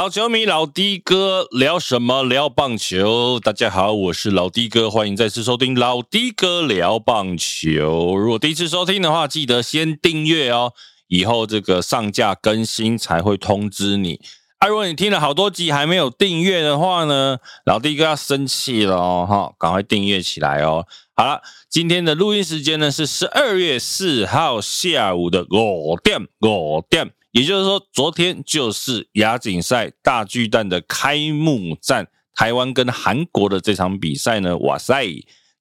老球迷老的哥聊什么？聊棒球。大家好，我是老的哥，欢迎再次收听老的哥聊棒球。如果第一次收听的话，记得先订阅哦，以后这个上架更新才会通知你。啊，如果你听了好多集还没有订阅的话呢，老的哥要生气了哦，哈，赶快订阅起来哦。好了，今天的录音时间呢是十二月四号下午的五点五点。也就是说，昨天就是亚锦赛大巨蛋的开幕战，台湾跟韩国的这场比赛呢，哇塞，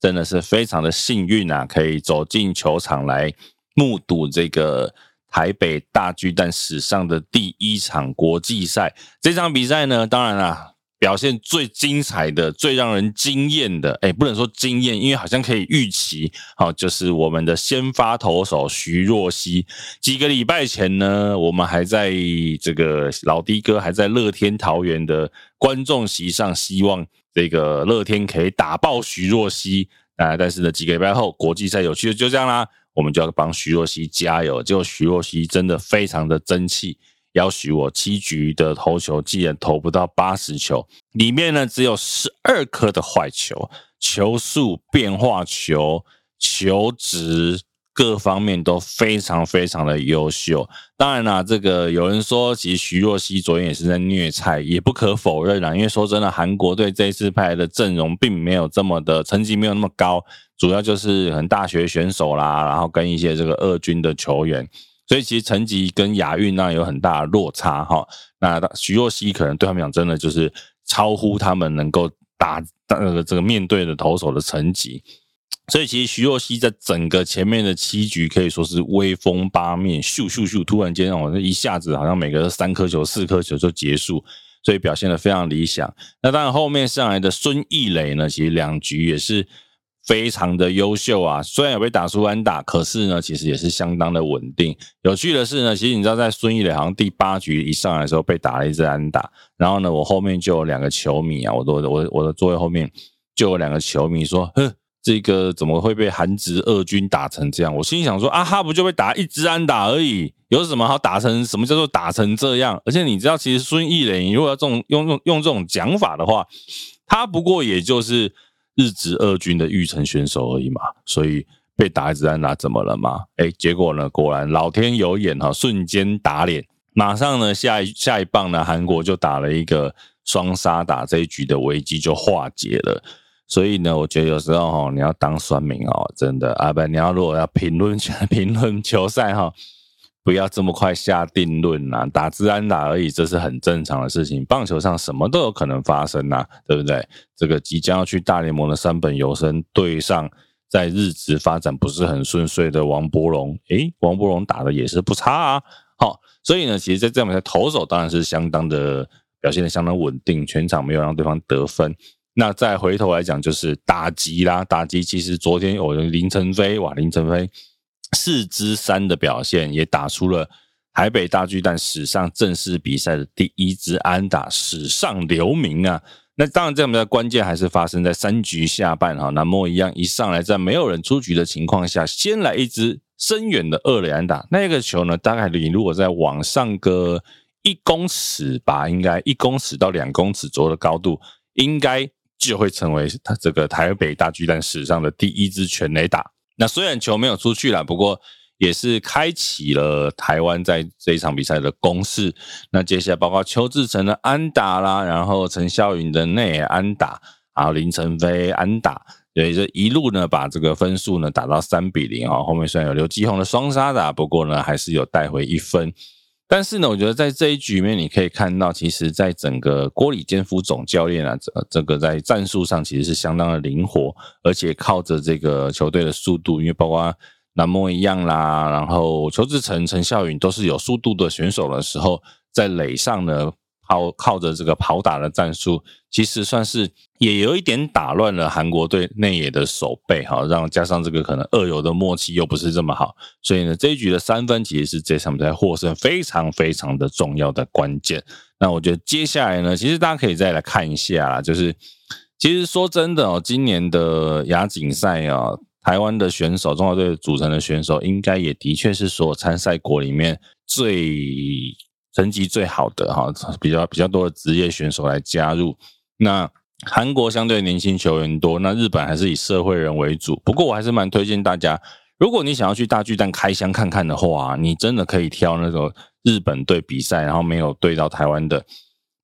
真的是非常的幸运啊，可以走进球场来目睹这个台北大巨蛋史上的第一场国际赛。这场比赛呢，当然啦。表现最精彩的、最让人惊艳的，哎，不能说惊艳，因为好像可以预期，好，就是我们的先发投手徐若曦。几个礼拜前呢，我们还在这个老的哥还在乐天桃园的观众席上，希望这个乐天可以打爆徐若曦啊。但是呢，几个礼拜后，国际赛有趣的就这样啦，我们就要帮徐若曦加油。结果徐若曦真的非常的争气。要许我七局的投球，竟然投不到八十球，里面呢只有十二颗的坏球，球速、变化球、球值各方面都非常非常的优秀。当然啦，这个有人说，其实徐若曦昨天也是在虐菜，也不可否认啦。因为说真的，韩国队这一次派来的阵容并没有这么的成绩没有那么高，主要就是很大学选手啦，然后跟一些这个二军的球员。所以其实成绩跟亚运那有很大的落差哈，那徐若曦可能对他们讲真的就是超乎他们能够打那个这个面对的投手的成绩，所以其实徐若曦在整个前面的七局可以说是威风八面，咻咻咻，突然间哦，一下子好像每个三颗球、四颗球就结束，所以表现的非常理想。那当然后面上来的孙艺磊呢，其实两局也是。非常的优秀啊！虽然有被打出安打，可是呢，其实也是相当的稳定。有趣的是呢，其实你知道，在孙毅磊好像第八局一上来的时候被打了一支安打，然后呢，我后面就有两个球迷啊，我的我的我的座位后面就有两个球迷说：“哼，这个怎么会被韩职二军打成这样？”我心想说：“啊哈，不就被打一支安打而已，有什么好打成？什么叫做打成这样？而且你知道，其实孙毅磊如果要这种用用用这种讲法的话，他不过也就是。”日职二军的育成选手而已嘛，所以被打一支安打怎么了嘛？哎，结果呢，果然老天有眼哈，瞬间打脸，马上呢下一下一棒呢，韩国就打了一个双杀打，这一局的危机就化解了。所以呢，我觉得有时候哈，你要当酸民哦，真的啊不，你要如果要评论 评论球赛哈。不要这么快下定论呐，打自然打而已，这是很正常的事情。棒球上什么都有可能发生呐，对不对？这个即将要去大联盟的三本游生对上在日职发展不是很顺遂的王柏荣，诶，王柏荣打的也是不差啊。好，所以呢，其实，在这样比赛，投手当然是相当的表现的相当稳定，全场没有让对方得分。那再回头来讲，就是打击啦，打击其实昨天有林晨飞，哇，林晨飞。四支三的表现也打出了台北大巨蛋史上正式比赛的第一支安打，史上留名啊！那当然，这样的关键还是发生在三局下半哈，南莫一样一上来，在没有人出局的情况下，先来一支深远的二垒安打。那个球呢，大概你如果在往上个一公尺吧，应该一公尺到两公尺左右的高度，应该就会成为他这个台北大巨蛋史上的第一支全垒打。那虽然球没有出去啦，不过也是开启了台湾在这一场比赛的攻势。那接下来包括邱志成的安打啦，然后陈孝云的内安打，还有林晨飞安打，所以这一路呢把这个分数呢打到三比零啊。后面虽然有刘继宏的双杀打，不过呢还是有带回一分。但是呢，我觉得在这一局面，你可以看到，其实，在整个郭里坚夫总教练啊，这这个在战术上其实是相当的灵活，而且靠着这个球队的速度，因为包括南莫一样啦，然后邱志成、陈孝允都是有速度的选手的时候，在垒上呢。靠靠着这个跑打的战术，其实算是也有一点打乱了韩国队内野的守备，哈，让加上这个可能二游的默契又不是这么好，所以呢，这一局的三分其实是这场比赛获胜非常非常的重要的关键。那我觉得接下来呢，其实大家可以再来看一下，就是其实说真的哦，今年的亚锦赛啊，台湾的选手，中国队组成的选手，应该也的确是所有参赛国里面最。成绩最好的哈，比较比较多的职业选手来加入。那韩国相对年轻球员多，那日本还是以社会人为主。不过我还是蛮推荐大家，如果你想要去大巨蛋开箱看看的话，你真的可以挑那个日本队比赛，然后没有对到台湾的，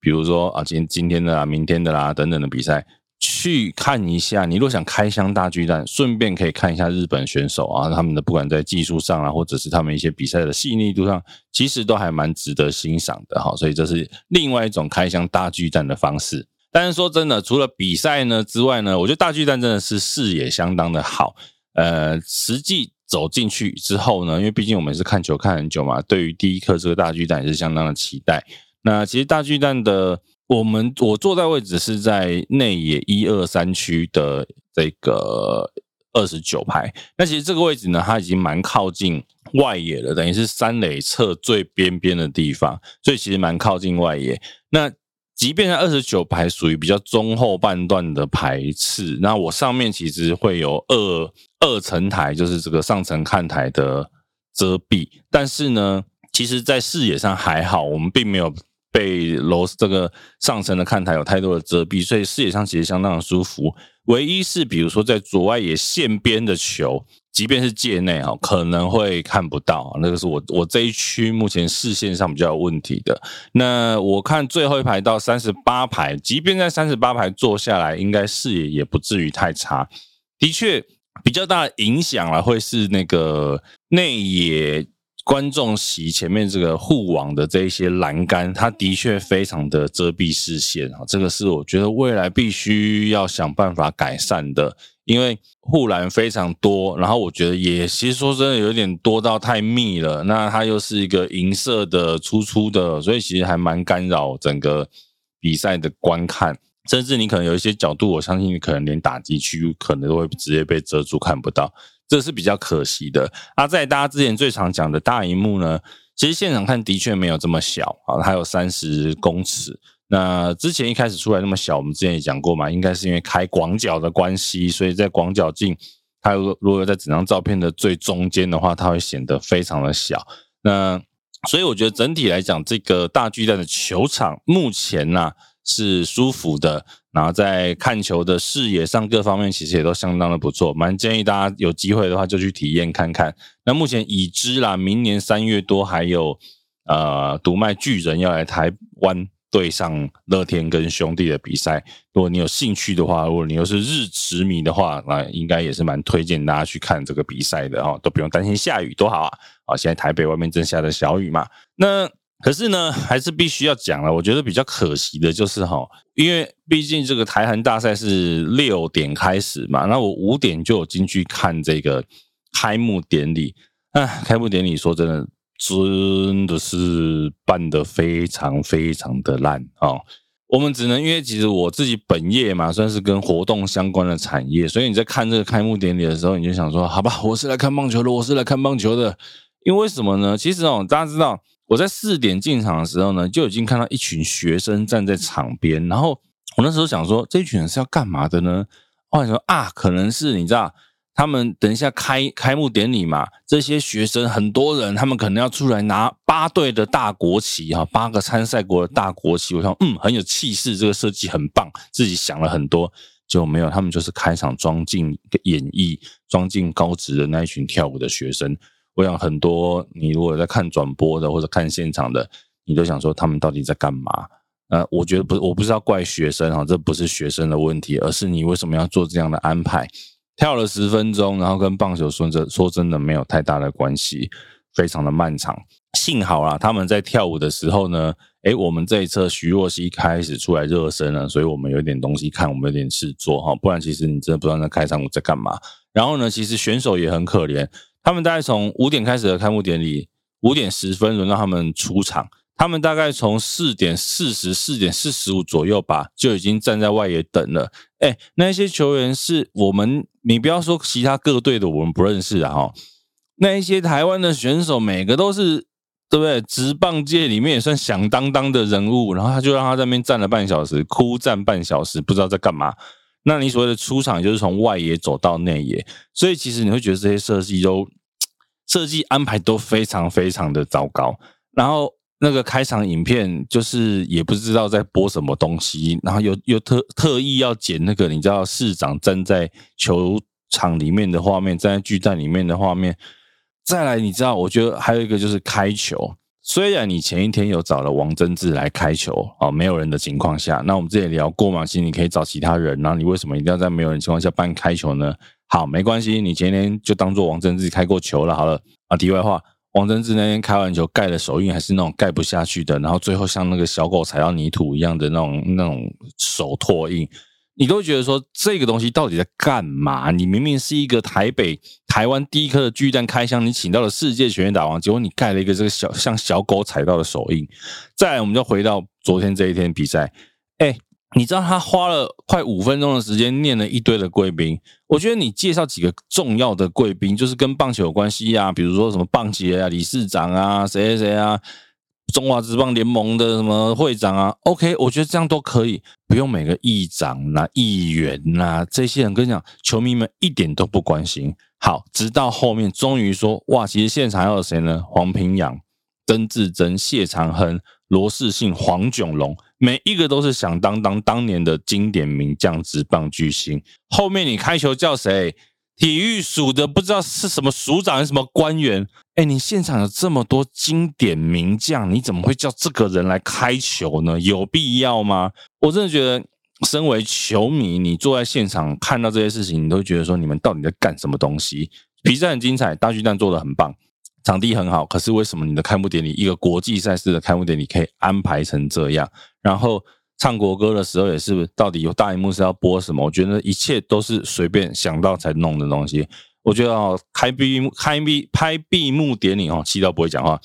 比如说啊今今天的啦、明天的啦等等的比赛。去看一下，你若想开箱大巨蛋，顺便可以看一下日本选手啊，他们的不管在技术上啊，或者是他们一些比赛的细腻度上，其实都还蛮值得欣赏的哈。所以这是另外一种开箱大巨蛋的方式。但是说真的，除了比赛呢之外呢，我觉得大巨蛋真的是视野相当的好。呃，实际走进去之后呢，因为毕竟我们是看球看很久嘛，对于第一颗这个大巨蛋也是相当的期待。那其实大巨蛋的。我们我坐在位置是在内野一二三区的这个二十九排，那其实这个位置呢，它已经蛮靠近外野了，等于是三垒侧最边边的地方，所以其实蛮靠近外野。那即便在二十九排属于比较中后半段的排次，那我上面其实会有二二层台，就是这个上层看台的遮蔽，但是呢，其实在视野上还好，我们并没有。被楼这个上层的看台有太多的遮蔽，所以视野上其实相当的舒服。唯一是比如说在左外野线边的球，即便是界内啊，可能会看不到。那个是我我这一区目前视线上比较有问题的。那我看最后一排到三十八排，即便在三十八排坐下来，应该视野也不至于太差。的确，比较大的影响啊，会是那个内野。观众席前面这个护网的这一些栏杆，它的确非常的遮蔽视线啊，这个是我觉得未来必须要想办法改善的，因为护栏非常多，然后我觉得也其实说真的有点多到太密了，那它又是一个银色的粗粗的，所以其实还蛮干扰整个比赛的观看，甚至你可能有一些角度，我相信你可能连打击区可能都会直接被遮住看不到。这是比较可惜的。啊，在大家之前最常讲的大荧幕呢，其实现场看的确没有这么小啊，它有三十公尺。那之前一开始出来那么小，我们之前也讲过嘛，应该是因为开广角的关系，所以在广角镜，它如果在整张照片的最中间的话，它会显得非常的小。那所以我觉得整体来讲，这个大巨蛋的球场目前呢。是舒服的，然后在看球的视野上各方面其实也都相当的不错，蛮建议大家有机会的话就去体验看看。那目前已知啦，明年三月多还有呃独卖巨人要来台湾对上乐天跟兄弟的比赛，如果你有兴趣的话，如果你又是日职迷的话，那应该也是蛮推荐大家去看这个比赛的哦，都不用担心下雨，多好啊！啊，现在台北外面正下着小雨嘛，那。可是呢，还是必须要讲了。我觉得比较可惜的就是哈，因为毕竟这个台韩大赛是六点开始嘛，那我五点就有进去看这个开幕典礼。哎，开幕典礼说真的，真的是办得非常非常的烂啊。我们只能因为其实我自己本业嘛，算是跟活动相关的产业，所以你在看这个开幕典礼的时候，你就想说，好吧，我是来看棒球的，我是来看棒球的。因为什么呢？其实哦，大家知道。我在四点进场的时候呢，就已经看到一群学生站在场边。然后我那时候想说，这群人是要干嘛的呢？后来说啊，可能是你知道，他们等一下开开幕典礼嘛，这些学生很多人，他们可能要出来拿八队的大国旗哈，八个参赛国的大国旗。我想，嗯，很有气势，这个设计很棒。自己想了很多，就没有，他们就是开场装进演绎、装进高职的那一群跳舞的学生。我想很多，你如果在看转播的或者看现场的，你都想说他们到底在干嘛？呃，我觉得不，我不是要怪学生哈，这不是学生的问题，而是你为什么要做这样的安排？跳了十分钟，然后跟棒球说真说真的没有太大的关系，非常的漫长。幸好啊，他们在跳舞的时候呢，诶，我们这一侧徐若曦开始出来热身了，所以我们有点东西看，我们有点事做哈，不然其实你真的不知道那开场舞在干嘛。然后呢，其实选手也很可怜。他们大概从五点开始的开幕典礼，五点十分轮到他们出场。他们大概从四点四十四点四十五左右吧，就已经站在外野等了。哎，那些球员是我们，你不要说其他各队的，我们不认识啊哈。那一些台湾的选手，每个都是对不对？直棒界里面也算响当当的人物。然后他就让他在那边站了半小时，哭站半小时，不知道在干嘛。那你所谓的出场就是从外野走到内野，所以其实你会觉得这些设计都设计安排都非常非常的糟糕。然后那个开场影片就是也不知道在播什么东西，然后又又特特意要剪那个你知道市长站在球场里面的画面，站在巨蛋里面的画面。再来，你知道，我觉得还有一个就是开球。虽然你前一天有找了王贞治来开球啊，没有人的情况下，那我们之前聊过嘛，其实你可以找其他人，然后你为什么一定要在没有人情况下办开球呢？好，没关系，你前天就当做王贞治开过球了。好了啊，题外话。王贞治那天开完球盖的手印还是那种盖不下去的，然后最后像那个小狗踩到泥土一样的那种那种手拓印，你都觉得说这个东西到底在干嘛？你明明是一个台北台湾第一颗的巨蛋开箱，你请到了世界拳击打王，结果你盖了一个这个小像小狗踩到的手印。再来，我们就回到昨天这一天比赛，哎。你知道他花了快五分钟的时间念了一堆的贵宾，我觉得你介绍几个重要的贵宾，就是跟棒球有关系啊，比如说什么棒协啊、理事长啊、谁谁谁啊、中华职棒联盟的什么会长啊，OK，我觉得这样都可以，不用每个议长呐、议员呐这些人跟你讲，球迷们一点都不关心。好，直到后面终于说，哇，其实现场还有谁呢？黄平阳、曾志珍、谢长亨。罗世信、黄炯龙，每一个都是响当当当年的经典名将、职棒巨星。后面你开球叫谁？体育署的不知道是什么署长还是什么官员？哎，你现场有这么多经典名将，你怎么会叫这个人来开球呢？有必要吗？我真的觉得，身为球迷，你坐在现场看到这些事情，你都觉得说，你们到底在干什么东西？比赛很精彩，大巨蛋做的很棒。场地很好，可是为什么你的开幕典礼一个国际赛事的开幕典礼可以安排成这样？然后唱国歌的时候也是，到底有大荧幕是要播什么？我觉得一切都是随便想到才弄的东西。我觉得哦，开闭幕、开闭拍闭幕典礼哦，气到不会讲话。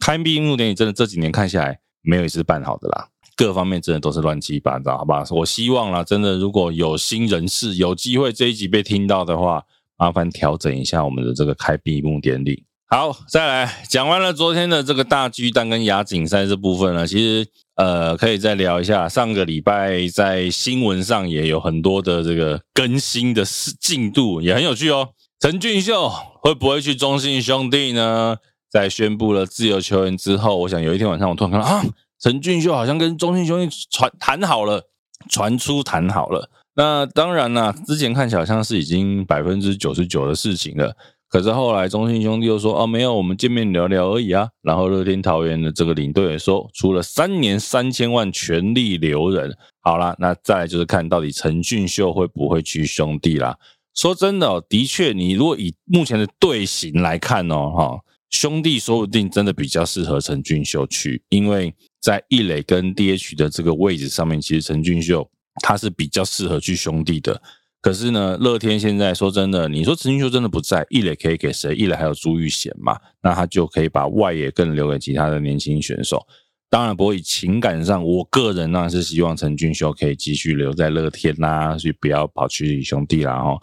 开闭幕典礼真的这几年看下来，没有一次办好的啦，各方面真的都是乱七八糟，好吧？我希望啦，真的如果有新人士有机会这一集被听到的话，麻烦调整一下我们的这个开闭幕典礼。好，再来讲完了昨天的这个大巨蛋跟亚锦赛这部分呢，其实呃可以再聊一下。上个礼拜在新闻上也有很多的这个更新的进度，也很有趣哦。陈俊秀会不会去中信兄弟呢？在宣布了自由球员之后，我想有一天晚上我突然看到啊，陈俊秀好像跟中信兄弟传谈好了，传出谈好了。那当然啦，之前看起来好像是已经百分之九十九的事情了。可是后来中信兄弟又说：“哦，没有，我们见面聊聊而已啊。”然后乐天桃园的这个领队也说，出了三年三千万全力留人。好了，那再来就是看到底陈俊秀会不会去兄弟啦。说真的，的确，你如果以目前的队形来看哦，哈，兄弟说不定真的比较适合陈俊秀去，因为在易磊跟 DH 的这个位置上面，其实陈俊秀他是比较适合去兄弟的。可是呢，乐天现在说真的，你说陈俊秀真的不在，一垒可以给谁？一垒还有朱玉贤嘛，那他就可以把外野更留给其他的年轻选手。当然，不过以情感上，我个人呢是希望陈俊秀可以继续留在乐天啦，所以不要跑去兄弟啦哦，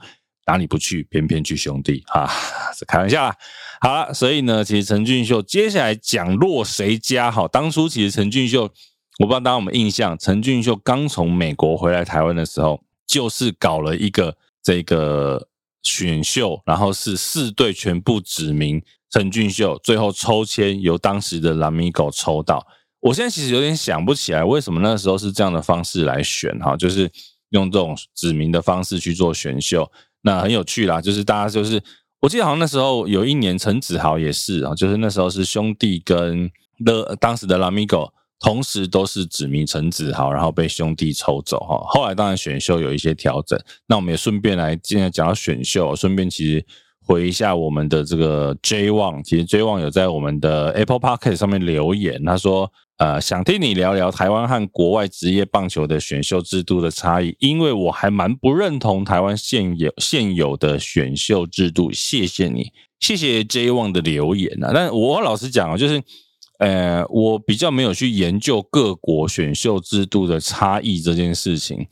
哪里不去，偏偏去兄弟啊，是开玩笑啦。好了，所以呢，其实陈俊秀接下来讲落谁家？哈，当初其实陈俊秀，我不知道大家有没有印象，陈俊秀刚从美国回来台湾的时候。就是搞了一个这个选秀，然后是四队全部指名陈俊秀，最后抽签由当时的蓝米狗抽到。我现在其实有点想不起来，为什么那时候是这样的方式来选哈，就是用这种指名的方式去做选秀，那很有趣啦。就是大家就是，我记得好像那时候有一年陈子豪也是啊，就是那时候是兄弟跟的当时的蓝米狗。同时都是指名陈子豪，然后被兄弟抽走哈。后来当然选秀有一些调整，那我们也顺便来今天讲到选秀，顺便其实回一下我们的这个 J One，其实 J One 有在我们的 Apple Podcast 上面留言，他说呃想听你聊聊台湾和国外职业棒球的选秀制度的差异，因为我还蛮不认同台湾现有现有的选秀制度。谢谢你，谢谢 J One 的留言啊。但我老实讲啊，就是。呃，我比较没有去研究各国选秀制度的差异这件事情。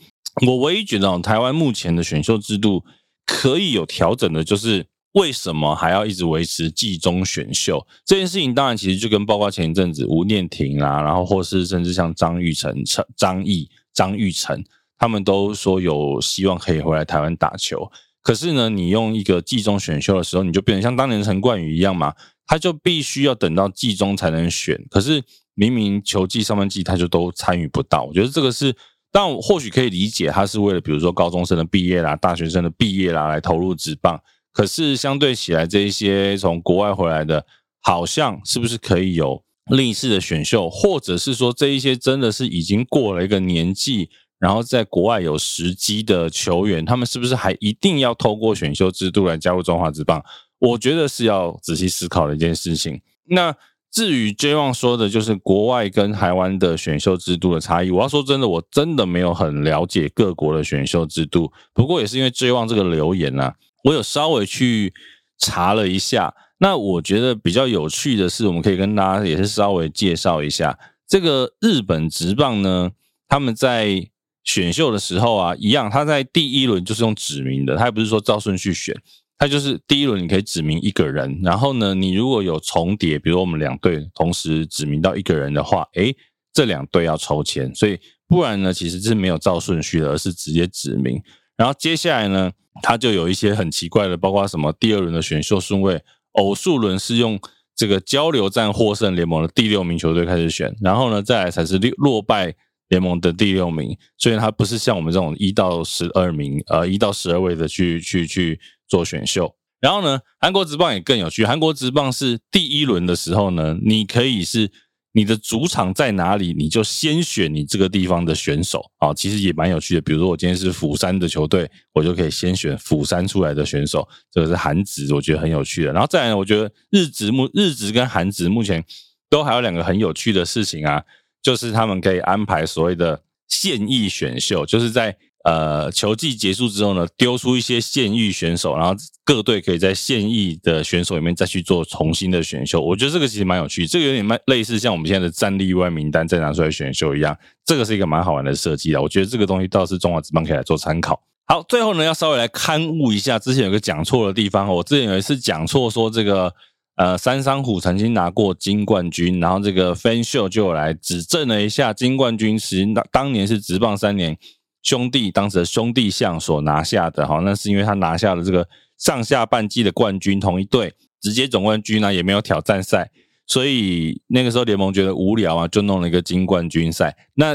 我唯一觉得，台湾目前的选秀制度可以有调整的，就是为什么还要一直维持季中选秀这件事情？当然，其实就跟包括前一阵子吴念婷啊，然后或是甚至像张玉成、张张毅、张玉成，他们都说有希望可以回来台湾打球。可是呢，你用一个季中选秀的时候，你就变成像当年陈冠宇一样嘛。他就必须要等到季中才能选，可是明明球季上半季他就都参与不到。我觉得这个是，但或许可以理解，他是为了比如说高中生的毕业啦、大学生的毕业啦来投入职棒。可是相对起来，这一些从国外回来的，好像是不是可以有另一次的选秀，或者是说这一些真的是已经过了一个年纪，然后在国外有时机的球员，他们是不是还一定要透过选秀制度来加入中华职棒？我觉得是要仔细思考的一件事情。那至于 J 旺说的，就是国外跟台湾的选秀制度的差异，我要说真的，我真的没有很了解各国的选秀制度。不过也是因为 J 旺这个留言呢。我有稍微去查了一下，那我觉得比较有趣的是，我们可以跟大家也是稍微介绍一下这个日本职棒呢。他们在选秀的时候啊，一样，他在第一轮就是用指名的，他也不是说照顺序选，他就是第一轮你可以指名一个人，然后呢，你如果有重叠，比如我们两队同时指名到一个人的话，诶，这两队要抽签，所以不然呢，其实是没有照顺序的，而是直接指名。然后接下来呢？他就有一些很奇怪的，包括什么第二轮的选秀顺位，偶数轮是用这个交流战获胜联盟的第六名球队开始选，然后呢再来才是落落败联盟的第六名，所以它不是像我们这种一到十二名，呃一到十二位的去去去做选秀。然后呢，韩国职棒也更有趣，韩国职棒是第一轮的时候呢，你可以是。你的主场在哪里，你就先选你这个地方的选手啊，其实也蛮有趣的。比如说我今天是釜山的球队，我就可以先选釜山出来的选手，这个是韩职，我觉得很有趣的。然后再来，我觉得日职目日职跟韩职目前都还有两个很有趣的事情啊，就是他们可以安排所谓的现役选秀，就是在。呃，球季结束之后呢，丢出一些现役选手，然后各队可以在现役的选手里面再去做重新的选秀。我觉得这个其实蛮有趣，这个有点蛮类似像我们现在的战力外名单再拿出来选秀一样。这个是一个蛮好玩的设计啊，我觉得这个东西倒是中华职棒可以来做参考。好，最后呢，要稍微来刊物一下之前有个讲错的地方。我之前有一次讲错说这个呃三山虎曾经拿过金冠军，然后这个 Fan Show 就来指证了一下，金冠军实当当年是职棒三年。兄弟当时的兄弟象所拿下的哈，那是因为他拿下了这个上下半季的冠军，同一队直接总冠军呢也没有挑战赛，所以那个时候联盟觉得无聊啊，就弄了一个金冠军赛。那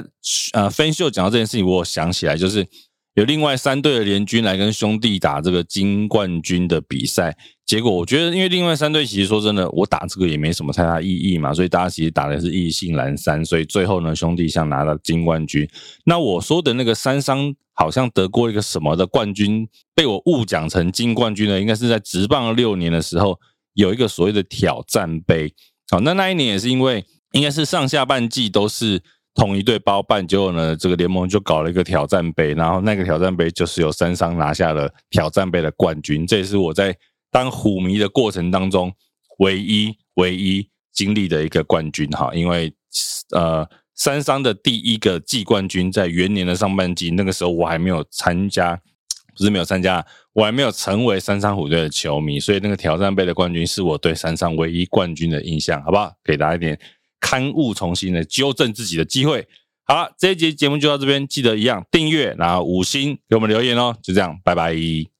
呃，，Fan 秀讲到这件事情，我想起来就是。有另外三队的联军来跟兄弟打这个金冠军的比赛，结果我觉得，因为另外三队其实说真的，我打这个也没什么太大意义嘛，所以大家其实打的是意兴阑珊，所以最后呢，兄弟像拿到金冠军。那我说的那个三商好像得过一个什么的冠军，被我误讲成金冠军呢，应该是在职棒六年的时候有一个所谓的挑战杯。好，那那一年也是因为应该是上下半季都是。同一队包办，结果呢，这个联盟就搞了一个挑战杯，然后那个挑战杯就是由三商拿下了挑战杯的冠军。这也是我在当虎迷的过程当中唯一 唯一经历的一个冠军哈。因为呃，三商的第一个季冠军在元年的上半季，那个时候我还没有参加，不是没有参加，我还没有成为三商虎队的球迷，所以那个挑战杯的冠军是我对三商唯一冠军的印象，好不好？给大家一点。刊物重新的纠正自己的机会。好了，这一节节目就到这边，记得一样订阅，然后五星给我们留言哦。就这样，拜拜。